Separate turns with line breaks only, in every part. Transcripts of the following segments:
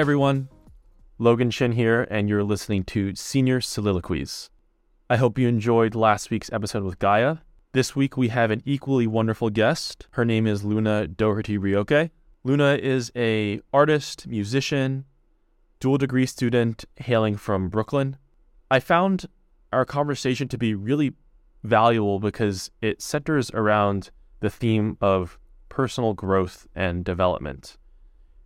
Everyone, Logan Chin here, and you're listening to Senior Soliloquies. I hope you enjoyed last week's episode with Gaia. This week we have an equally wonderful guest. Her name is Luna Doherty Ryoke. Luna is a artist, musician, dual degree student hailing from Brooklyn. I found our conversation to be really valuable because it centers around the theme of personal growth and development.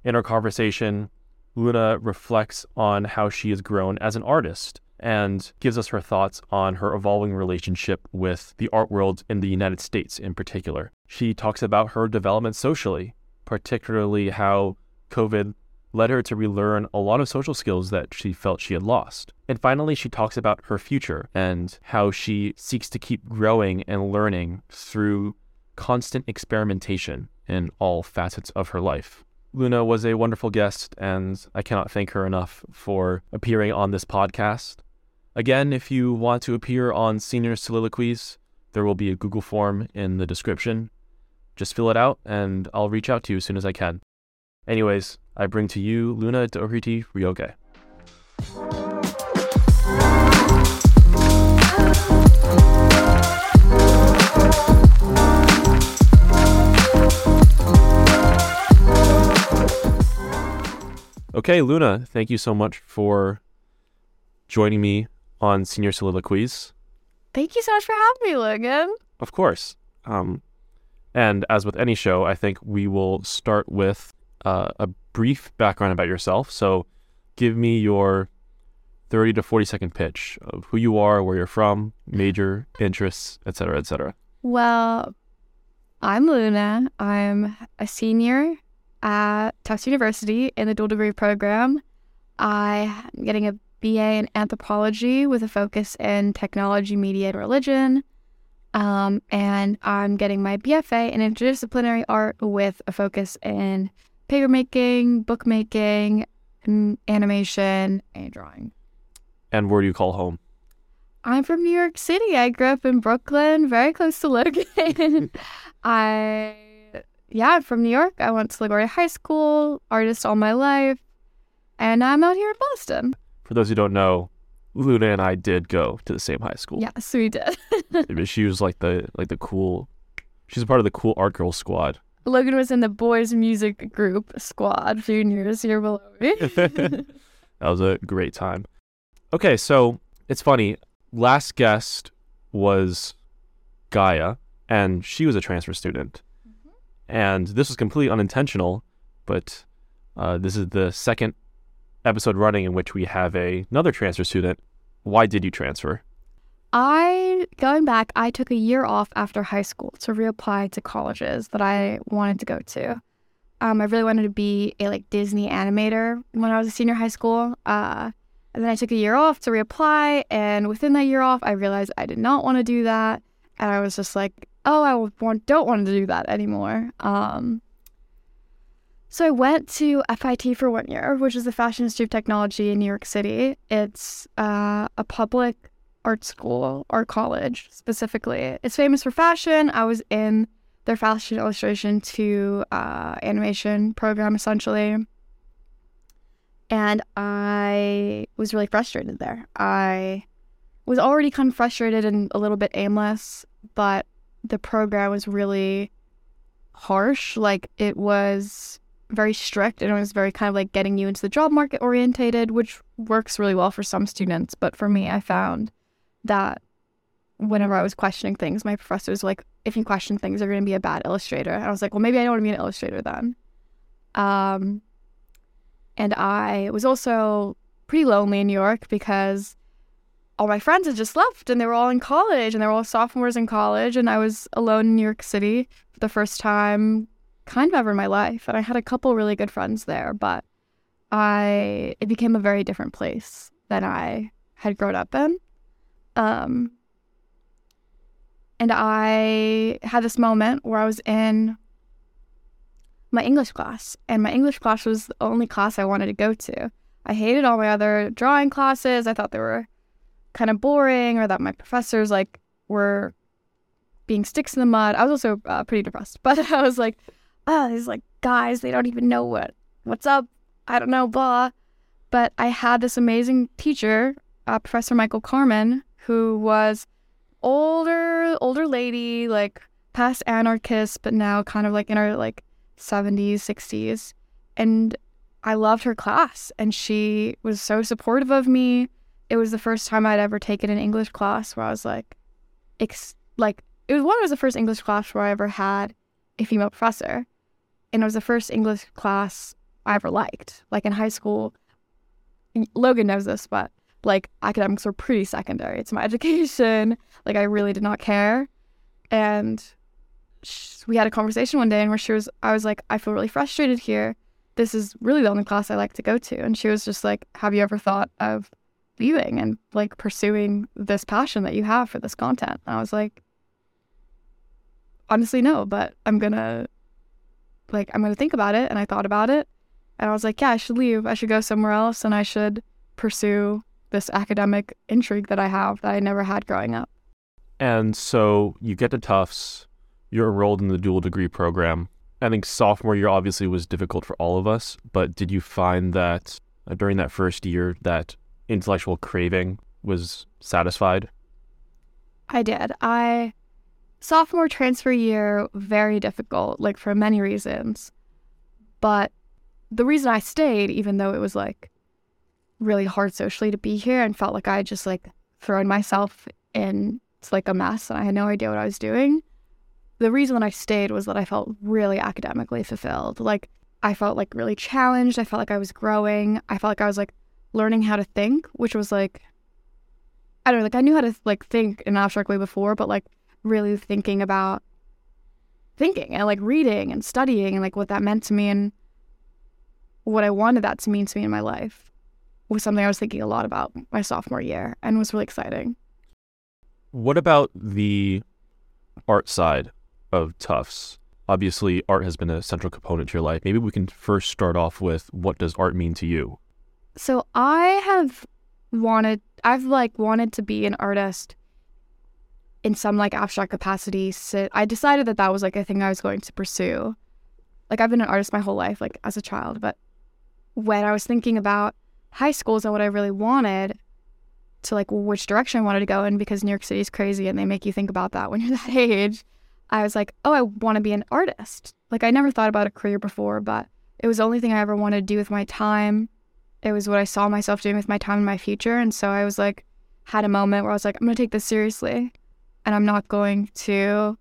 In our conversation, Luna reflects on how she has grown as an artist and gives us her thoughts on her evolving relationship with the art world in the United States in particular. She talks about her development socially, particularly how COVID led her to relearn a lot of social skills that she felt she had lost. And finally, she talks about her future and how she seeks to keep growing and learning through constant experimentation in all facets of her life. Luna was a wonderful guest, and I cannot thank her enough for appearing on this podcast. Again, if you want to appear on Senior Soliloquies, there will be a Google form in the description. Just fill it out, and I'll reach out to you as soon as I can. Anyways, I bring to you Luna Doherty Ryoke. Okay, Luna, thank you so much for joining me on Senior Soliloquies.
Thank you so much for having me, Logan.
Of course. Um, and as with any show, I think we will start with uh, a brief background about yourself. So give me your 30 to 40 second pitch of who you are, where you're from, major, interests, etc., etc.
Well, I'm Luna. I'm a senior at Tufts University in the dual degree program. I'm getting a BA in anthropology with a focus in technology, media, and religion. Um, and I'm getting my BFA in interdisciplinary art with a focus in paper making, bookmaking, animation, and drawing.
And where do you call home?
I'm from New York City. I grew up in Brooklyn, very close to Logan. I, yeah, I'm from New York. I went to LaGuardia High School, artist all my life, and I'm out here in Boston.
For those who don't know, Luna and I did go to the same high school.
Yes, we did.
she was like the like the cool. She's a part of the cool art girl squad.
Logan was in the boys' music group squad juniors here below me.
that was a great time. Okay, so it's funny. Last guest was Gaia, and she was a transfer student. And this was completely unintentional, but uh, this is the second episode running in which we have a, another transfer student. Why did you transfer?
I, going back, I took a year off after high school to reapply to colleges that I wanted to go to. Um, I really wanted to be a like Disney animator when I was a senior high school. Uh, and then I took a year off to reapply. And within that year off, I realized I did not want to do that. And I was just like, oh, I don't want to do that anymore. Um, so I went to FIT for one year, which is the Fashion Institute of Technology in New York City. It's uh, a public art school, art college specifically. It's famous for fashion. I was in their fashion illustration to uh, animation program essentially. And I was really frustrated there. I was already kind of frustrated and a little bit aimless, but the program was really harsh. Like it was very strict and it was very kind of like getting you into the job market orientated, which works really well for some students. But for me, I found that whenever I was questioning things, my professor was like, if you question things, you're going to be a bad illustrator. And I was like, well, maybe I don't want to be an illustrator then. Um, and I was also pretty lonely in New York because all my friends had just left and they were all in college and they were all sophomores in college. And I was alone in New York City for the first time kind of ever in my life. And I had a couple really good friends there, but I, it became a very different place than I had grown up in. Um, and I had this moment where I was in my English class, and my English class was the only class I wanted to go to. I hated all my other drawing classes. I thought they were kind of boring, or that my professors like were being sticks in the mud. I was also uh, pretty depressed, but I was like, oh, these like guys, they don't even know what what's up. I don't know, blah. But I had this amazing teacher, uh, Professor Michael Carmen, who was older, older lady, like past anarchist, but now kind of like in her like 70s, 60s. And I loved her class and she was so supportive of me. It was the first time I'd ever taken an English class where I was like, ex- like, it was one, it was the first English class where I ever had a female professor. And it was the first English class I ever liked. Like in high school, Logan knows this, but like academics were pretty secondary to my education. Like I really did not care. And we had a conversation one day and where she was, I was like, I feel really frustrated here. This is really the only class I like to go to. And she was just like, Have you ever thought of leaving and like pursuing this passion that you have for this content? And I was like, Honestly, no, but I'm gonna, like, I'm gonna think about it. And I thought about it. And I was like, Yeah, I should leave. I should go somewhere else and I should pursue this academic intrigue that I have that I never had growing up.
And so you get to Tufts, you're enrolled in the dual degree program. I think sophomore year obviously was difficult for all of us, but did you find that uh, during that first year that intellectual craving was satisfied?
I did. I sophomore transfer year very difficult, like for many reasons. But the reason I stayed, even though it was like really hard socially to be here and felt like I just like thrown myself in it's like a mess and I had no idea what I was doing, the reason that I stayed was that I felt really academically fulfilled. Like I felt like really challenged. I felt like I was growing. I felt like I was like learning how to think, which was like I don't know, like I knew how to like think in an abstract way before, but like really thinking about thinking and like reading and studying and like what that meant to me and what I wanted that to mean to me in my life was something I was thinking a lot about my sophomore year and was really exciting.
What about the art side of Tufts. Obviously, art has been a central component to your life. Maybe we can first start off with what does art mean to you?
So I have wanted, I've like wanted to be an artist in some like abstract capacity. So I decided that that was like a thing I was going to pursue. Like I've been an artist my whole life, like as a child, but when I was thinking about high schools and what I really wanted to like which direction I wanted to go in because New York City is crazy and they make you think about that when you're that age. I was like, oh, I want to be an artist. Like, I never thought about a career before, but it was the only thing I ever wanted to do with my time. It was what I saw myself doing with my time in my future. And so I was like, had a moment where I was like, I'm going to take this seriously and I'm not going to.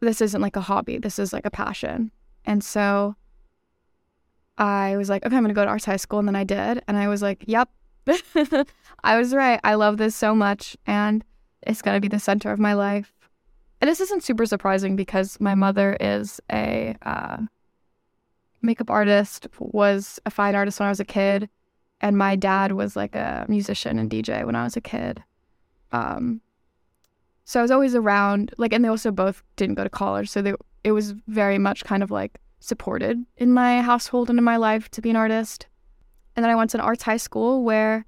This isn't like a hobby, this is like a passion. And so I was like, okay, I'm going to go to arts high school. And then I did. And I was like, yep, I was right. I love this so much. And it's going to be the center of my life. And this isn't super surprising because my mother is a uh, makeup artist, was a fine artist when I was a kid, and my dad was like a musician and DJ when I was a kid. Um, so I was always around, like, and they also both didn't go to college, so they, it was very much kind of like supported in my household and in my life to be an artist. And then I went to an arts high school where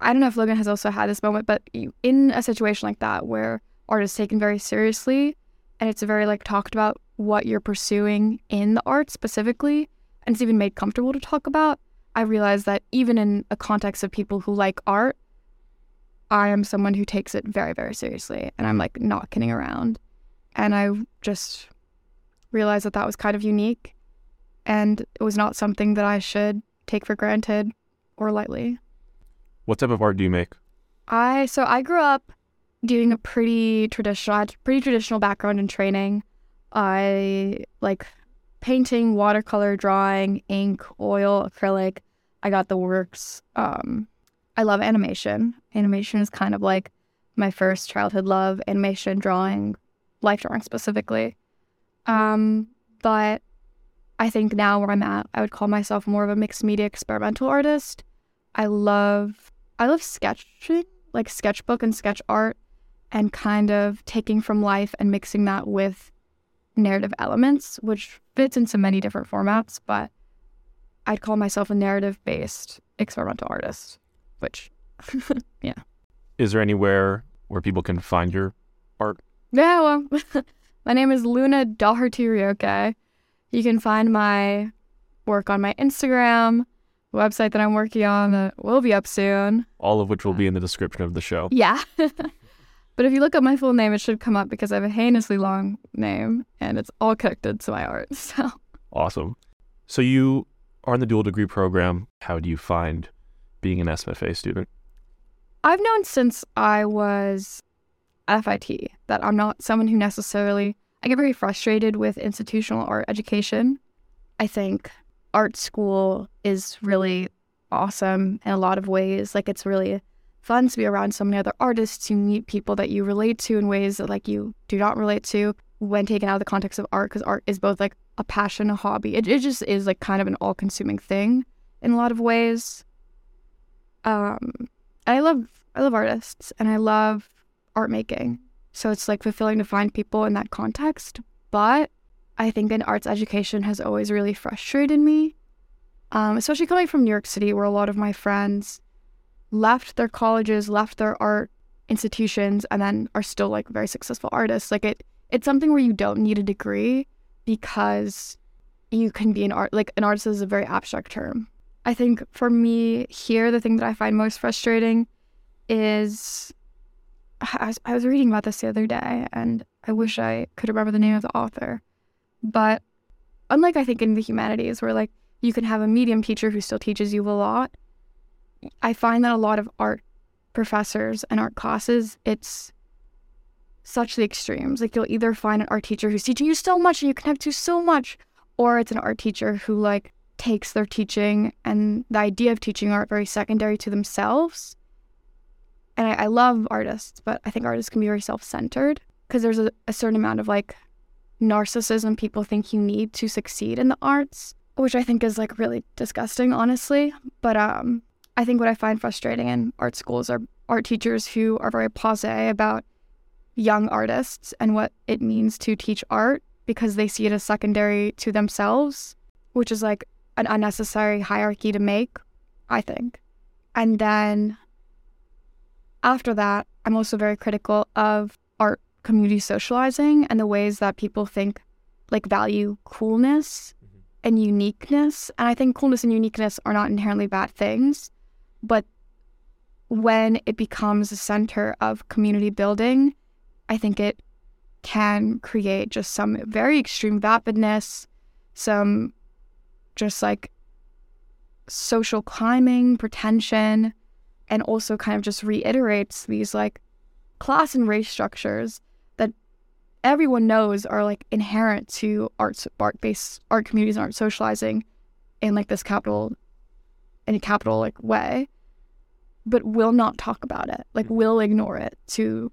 I don't know if Logan has also had this moment, but in a situation like that where art is taken very seriously and it's very like talked about what you're pursuing in the art specifically and it's even made comfortable to talk about i realized that even in a context of people who like art i am someone who takes it very very seriously and i'm like not kidding around. And i just realized that that was kind of unique and it was not something that i should take for granted or lightly.
What type of art do you make?
I so i grew up doing a pretty traditional, pretty traditional background and training. I like painting, watercolor drawing, ink, oil, acrylic. I got the works. Um, I love animation. Animation is kind of like my first childhood love. Animation, drawing, life drawing specifically. Um, but I think now where I'm at, I would call myself more of a mixed media experimental artist. I love I love sketching, like sketchbook and sketch art and kind of taking from life and mixing that with narrative elements, which fits into many different formats, but I'd call myself a narrative based experimental artist, which, yeah.
Is there anywhere where people can find your art?
Yeah, well, my name is Luna Doherty Ryoke. You can find my work on my Instagram, website that I'm working on that will be up soon.
All of which will be uh, in the description of the show.
Yeah. but if you look up my full name, it should come up because I have a heinously long name and it's all connected to my art. So
Awesome. So you are in the dual degree program. How do you find being an SFA student?
I've known since I was FIT that I'm not someone who necessarily I get very frustrated with institutional art education. I think art school is really awesome in a lot of ways. Like it's really fun to be around so many other artists, to meet people that you relate to in ways that like you do not relate to when taken out of the context of art, because art is both like a passion, a hobby. It, it just is like kind of an all consuming thing in a lot of ways. Um I love I love artists and I love art making. So it's like fulfilling to find people in that context. But I think an arts education has always really frustrated me, um, especially coming from New York City, where a lot of my friends left their colleges, left their art institutions, and then are still like very successful artists. Like it, it's something where you don't need a degree because you can be an art. Like an artist is a very abstract term. I think for me here, the thing that I find most frustrating is I was, I was reading about this the other day, and I wish I could remember the name of the author. But unlike I think in the humanities, where like you can have a medium teacher who still teaches you a lot, I find that a lot of art professors and art classes, it's such the extremes. Like you'll either find an art teacher who's teaching you so much and you connect to so much, or it's an art teacher who like takes their teaching and the idea of teaching art very secondary to themselves and I, I love artists, but I think artists can be very self centered because there's a, a certain amount of like narcissism people think you need to succeed in the arts, which I think is like really disgusting, honestly. But um, I think what I find frustrating in art schools are art teachers who are very passe about young artists and what it means to teach art because they see it as secondary to themselves, which is like an unnecessary hierarchy to make, I think. And then after that, I'm also very critical of art community socializing and the ways that people think like value coolness mm-hmm. and uniqueness. And I think coolness and uniqueness are not inherently bad things, but when it becomes a center of community building, I think it can create just some very extreme vapidness, some just like social climbing, pretension, and also kind of just reiterates these like class and race structures that everyone knows are like inherent to arts art based art communities and art socializing in like this capital in a capital like way but will not talk about it like mm-hmm. will ignore it to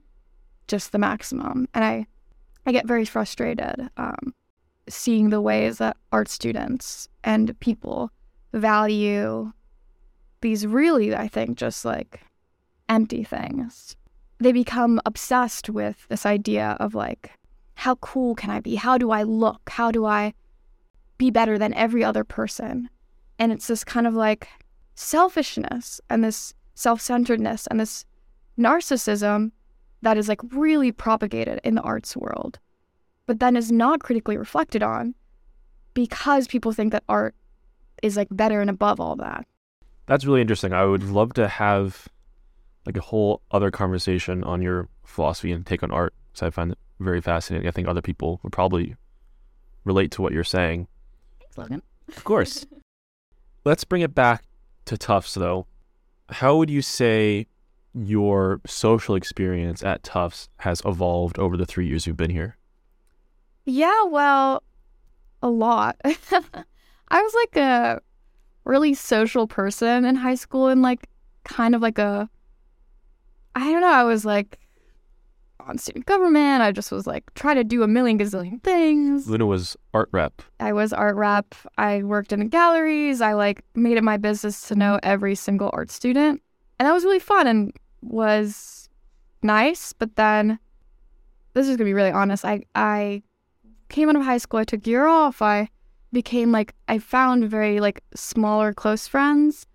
just the maximum and i i get very frustrated um, seeing the ways that art students and people value these really, I think, just like empty things. They become obsessed with this idea of like, how cool can I be? How do I look? How do I be better than every other person? And it's this kind of like selfishness and this self centeredness and this narcissism that is like really propagated in the arts world, but then is not critically reflected on because people think that art is like better and above all that.
That's really interesting. I would love to have like a whole other conversation on your philosophy and take on art because I find it very fascinating. I think other people would probably relate to what you're saying.
Thanks, Logan.
Of course. Let's bring it back to Tufts, though. How would you say your social experience at Tufts has evolved over the three years you've been here?
Yeah, well, a lot. I was like a really social person in high school and like kind of like a I don't know, I was like on student government. I just was like trying to do a million gazillion things.
Luna was art rep.
I was art rep. I worked in the galleries. I like made it my business to know every single art student. And that was really fun and was nice. But then this is gonna be really honest. I I came out of high school, I took year off, I became like I found very like smaller close friends,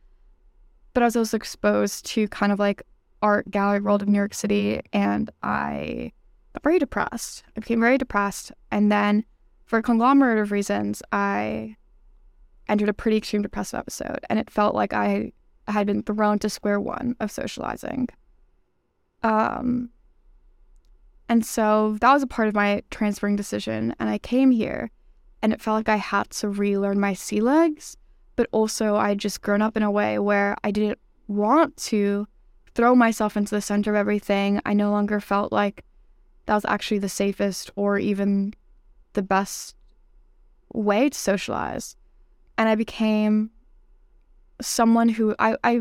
but I was also exposed to kind of like art gallery world of New York City, and I got very depressed. I became very depressed, and then for a conglomerate of reasons, I entered a pretty extreme depressive episode, and it felt like I had been thrown to square one of socializing. Um, and so that was a part of my transferring decision. And I came here and it felt like I had to relearn my sea legs, but also I just grown up in a way where I didn't want to throw myself into the center of everything. I no longer felt like that was actually the safest or even the best way to socialize. And I became someone who I, I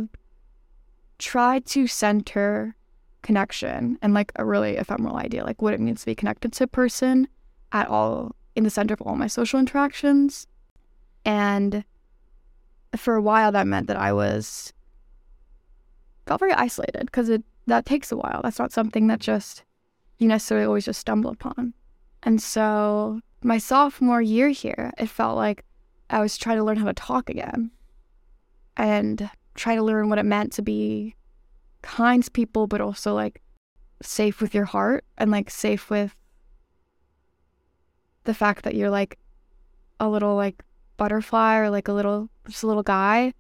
tried to center connection and like a really ephemeral idea, like what it means to be connected to a person at all in the center of all my social interactions. And for a while that meant that I was felt very isolated because it that takes a while. That's not something that just you necessarily always just stumble upon. And so my sophomore year here, it felt like I was trying to learn how to talk again and try to learn what it meant to be kind to people, but also like safe with your heart and like safe with the fact that you're like a little like butterfly or like a little just a little guy.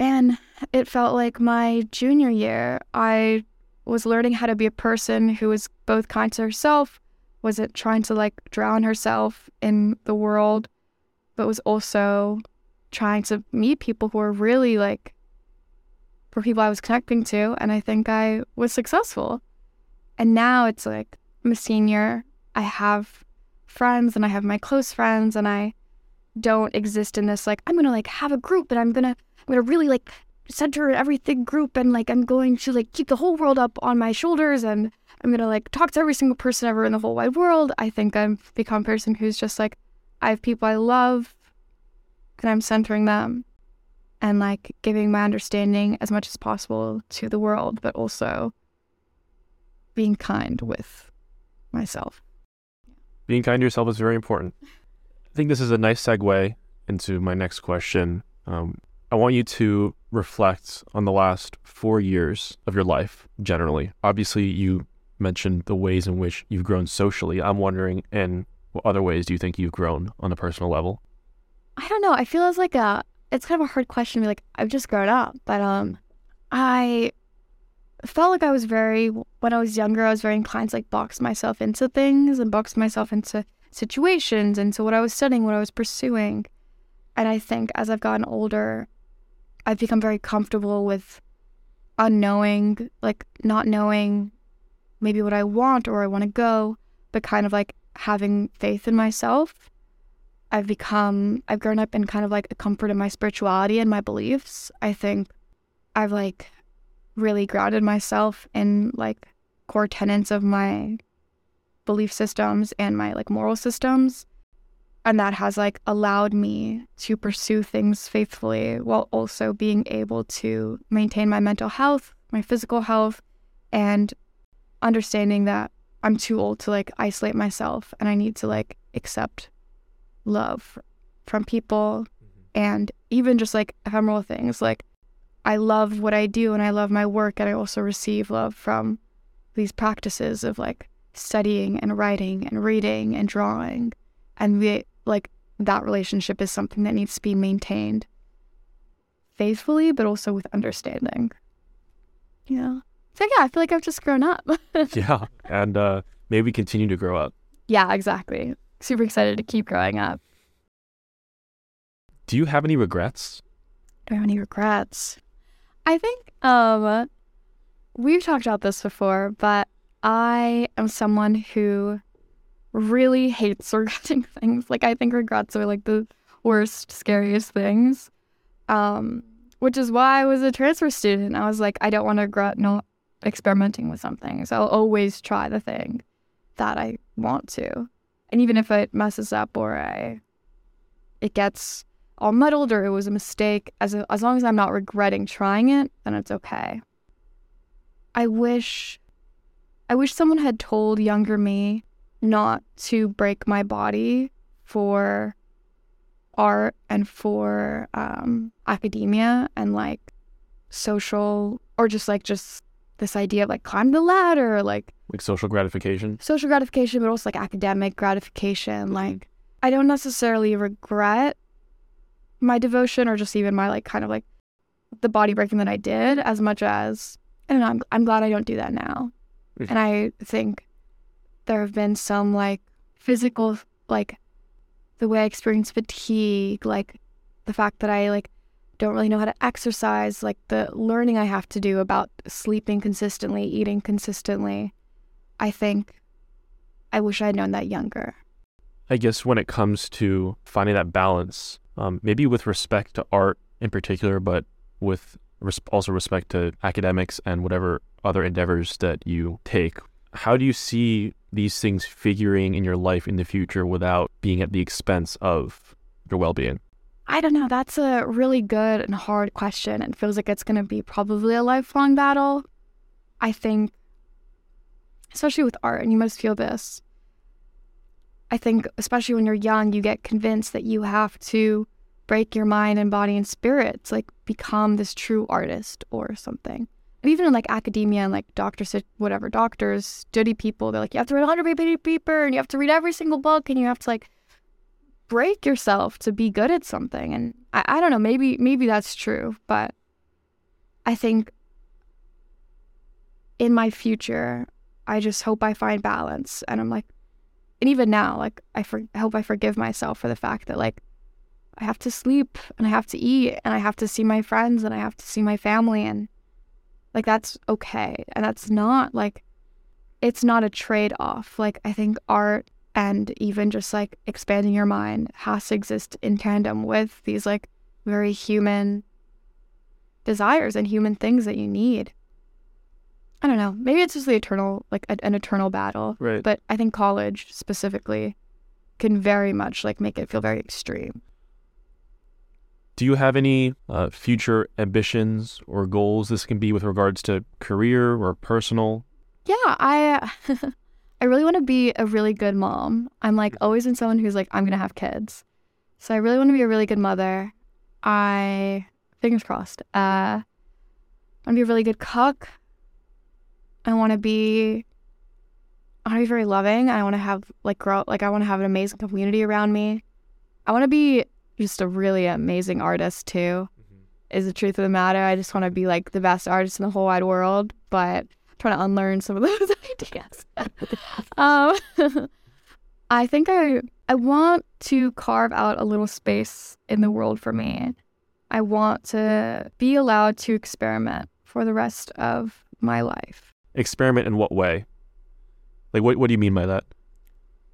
And it felt like my junior year, I was learning how to be a person who was both kind to herself, wasn't trying to like drown herself in the world, but was also trying to meet people who are really like for people I was connecting to. And I think I was successful. And now it's like I'm a senior. I have friends and I have my close friends and I don't exist in this like I'm gonna like have a group and I'm gonna I'm gonna really like center everything group and like I'm going to like keep the whole world up on my shoulders and I'm gonna like talk to every single person ever in the whole wide world. I think I've become a person who's just like I have people I love and I'm centering them and like giving my understanding as much as possible to the world, but also being kind with myself.
Being kind to yourself is very important. I think this is a nice segue into my next question. Um, I want you to reflect on the last four years of your life generally. Obviously, you mentioned the ways in which you've grown socially. I'm wondering, in what other ways do you think you've grown on a personal level?
I don't know. I feel as like a it's kind of a hard question to be like, I've just grown up. But um I felt like I was very when I was younger, I was very inclined to like box myself into things and box myself into situations, into what I was studying, what I was pursuing. And I think as I've gotten older, I've become very comfortable with unknowing, like not knowing maybe what I want or I want to go, but kind of like having faith in myself I've become, I've grown up in kind of like a comfort in my spirituality and my beliefs. I think I've like really grounded myself in like core tenets of my belief systems and my like moral systems. And that has like allowed me to pursue things faithfully while also being able to maintain my mental health, my physical health, and understanding that I'm too old to like isolate myself and I need to like accept love from people mm-hmm. and even just like ephemeral things. Like I love what I do and I love my work and I also receive love from these practices of like studying and writing and reading and drawing. And we like that relationship is something that needs to be maintained faithfully, but also with understanding. Yeah. So yeah, I feel like I've just grown up.
yeah. And uh maybe continue to grow up.
Yeah, exactly super excited to keep growing up.
Do you have any regrets?
Do I have any regrets? I think um we've talked about this before, but I am someone who really hates regretting things. Like I think regrets are like the worst, scariest things. Um, which is why I was a transfer student. I was like, I don't want to regret not experimenting with something. So I'll always try the thing that I want to. And even if it messes up or I, it gets all muddled or it was a mistake, as, a, as long as I'm not regretting trying it, then it's okay. I wish, I wish someone had told younger me not to break my body for art and for um, academia and like social or just like just this idea of like climb the ladder, like
like social gratification.
Social gratification, but also like academic gratification. Like I don't necessarily regret my devotion or just even my like kind of like the body breaking that I did as much as I don't know, I'm I'm glad I don't do that now. And I think there have been some like physical like the way I experience fatigue, like the fact that I like don't really know how to exercise, like the learning I have to do about sleeping consistently, eating consistently. I think I wish I'd known that younger.
I guess when it comes to finding that balance, um, maybe with respect to art in particular, but with res- also respect to academics and whatever other endeavors that you take, how do you see these things figuring in your life in the future without being at the expense of your well being?
I don't know. That's a really good and hard question. It feels like it's going to be probably a lifelong battle. I think, especially with art, and you must feel this. I think, especially when you're young, you get convinced that you have to break your mind and body and spirit to like become this true artist or something. Even in like academia and like doctors, whatever doctors, study people, they're like, you have to read 100 page paper and you have to read every single book and you have to like break yourself to be good at something. And I, I don't know, maybe maybe that's true, but I think in my future, I just hope I find balance. And I'm like, and even now, like I, for, I hope I forgive myself for the fact that like I have to sleep and I have to eat and I have to see my friends and I have to see my family and like that's okay. And that's not like it's not a trade off. Like I think art and even just like expanding your mind has to exist in tandem with these like very human desires and human things that you need. I don't know. Maybe it's just the eternal, like a, an eternal battle.
Right.
But I think college specifically can very much like make it feel very extreme.
Do you have any uh, future ambitions or goals? This can be with regards to career or personal.
Yeah, I I really want to be a really good mom. I'm like always in someone who's like I'm gonna have kids, so I really want to be a really good mother. I fingers crossed. Uh, I want to be a really good cook. I want to be. I want to be very loving. I want to have like grow like I want to have an amazing community around me. I want to be just a really amazing artist too. Is the truth of the matter. I just want to be like the best artist in the whole wide world, but trying to unlearn some of those ideas. um, I think I I want to carve out a little space in the world for me. I want to be allowed to experiment for the rest of my life.
Experiment in what way? Like, what, what do you mean by that?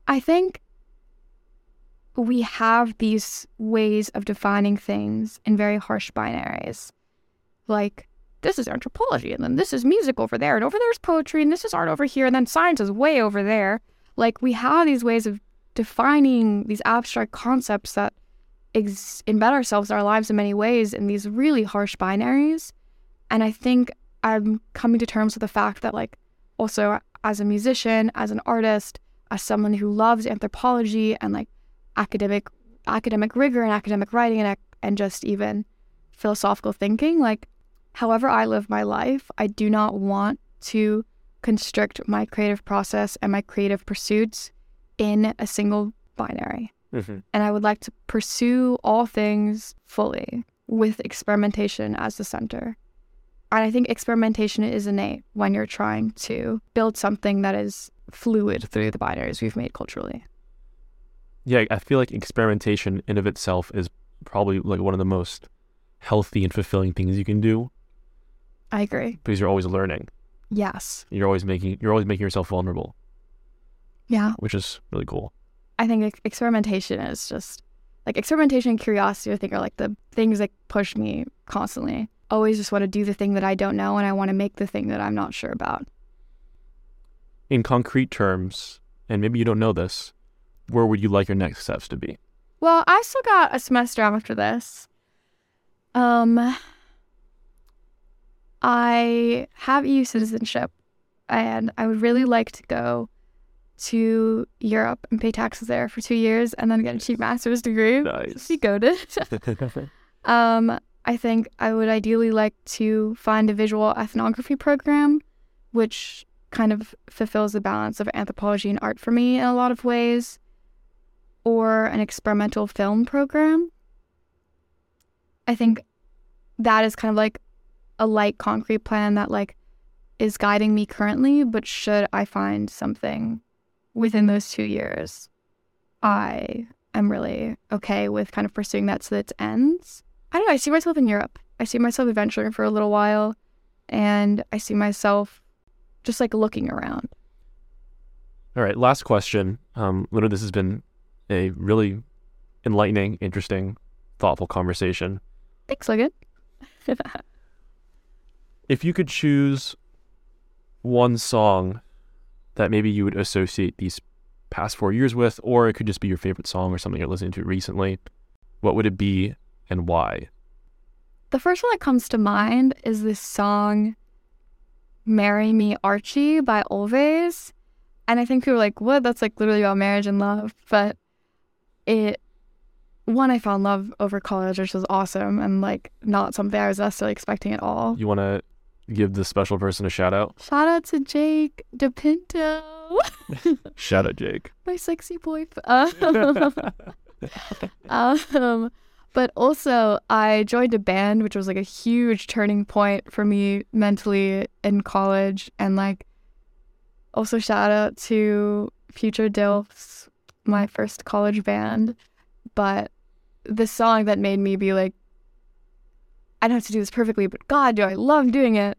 I think we have these ways of defining things in very harsh binaries. Like, this is anthropology, and then this is music over there, and over there's poetry, and this is art over here, and then science is way over there. Like, we have these ways of defining these abstract concepts that ex- embed ourselves in our lives in many ways in these really harsh binaries. And I think I'm coming to terms with the fact that, like, also as a musician, as an artist, as someone who loves anthropology and like academic academic rigor and academic writing and and just even philosophical thinking, like however I live my life, I do not want to constrict my creative process and my creative pursuits in a single binary.
Mm-hmm.
And I would like to pursue all things fully with experimentation as the center. And I think experimentation is innate when you're trying to build something that is fluid through the binaries we've made culturally.
Yeah, I feel like experimentation in of itself is probably like one of the most healthy and fulfilling things you can do
I agree.
because you're always learning.
Yes.
You're always making you're always making yourself vulnerable,
Yeah.
which is really cool.
I think experimentation is just like experimentation and curiosity, I think, are like the things that push me constantly. Always just want to do the thing that I don't know and I want to make the thing that I'm not sure about.
In concrete terms, and maybe you don't know this, where would you like your next steps to be?
Well, I still got a semester after this. Um, I have EU citizenship, and I would really like to go to Europe and pay taxes there for two years, and then get a cheap master's degree.
Nice.
Be goaded. um, I think I would ideally like to find a visual ethnography program, which kind of fulfills the balance of anthropology and art for me in a lot of ways, or an experimental film program. I think that is kind of like a light concrete plan that like is guiding me currently, but should I find something within those two years, I am really okay with kind of pursuing that to its ends. I don't know, I see myself in Europe. I see myself adventuring for a little while and I see myself just like looking around.
All right, last question. Um, Luna, this has been a really enlightening, interesting, thoughtful conversation.
Thanks, Logan.
if you could choose one song that maybe you would associate these past four years with, or it could just be your favorite song or something you're listening to recently, what would it be and why?
The first one that comes to mind is this song, Marry Me Archie by Alvvays. And I think people are like, what? That's like literally about marriage and love. But it, one, I found love over college, which was awesome and like not something I was necessarily expecting at all.
You want to give the special person a shout out?
Shout out to Jake DePinto.
shout out, Jake.
My sexy boyfriend. um, but also, I joined a band, which was like a huge turning point for me mentally in college. And like, also shout out to Future Dilfs, my first college band. But the song that made me be like, I don't have to do this perfectly, but God, do I love doing it,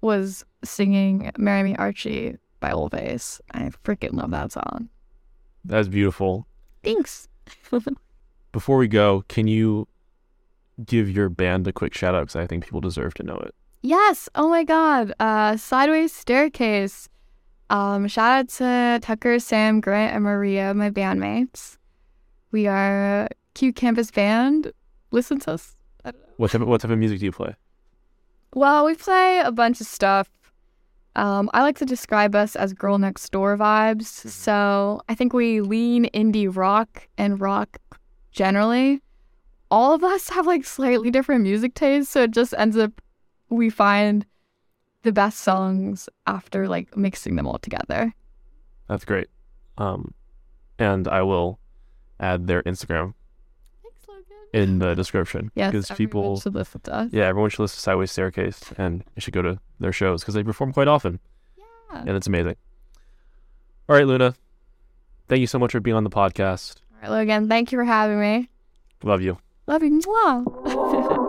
was singing Marry Me Archie by Alvvays. I freaking love that song.
That's beautiful.
Thanks.
Before we go, can you give your band a quick shout out? Because I think people deserve to know it.
Yes. Oh my God. Uh, Sideways Staircase. Um, shout out to Tucker, Sam, Grant, and Maria, my bandmates. We are a cute campus band. Listen to us.
What type of, what type of music do you play?
Well, we play a bunch of stuff. Um, I like to describe us as girl next door vibes. So I think we lean indie rock and rock generally. All of us have like slightly different music tastes, so it just ends up we find the best songs after like mixing them all together.
That's great. Um, and I will add their Instagram in the description.
Yes,
because people
should listen to us.
Yeah, everyone should listen to Sideways Staircase, and you should go to their shows because they perform quite often.
Yeah,
and it's amazing. All right, Luna, thank you so much for being on the podcast.
All right, Logan, thank you for having me.
Love you.
Love you. Mwah.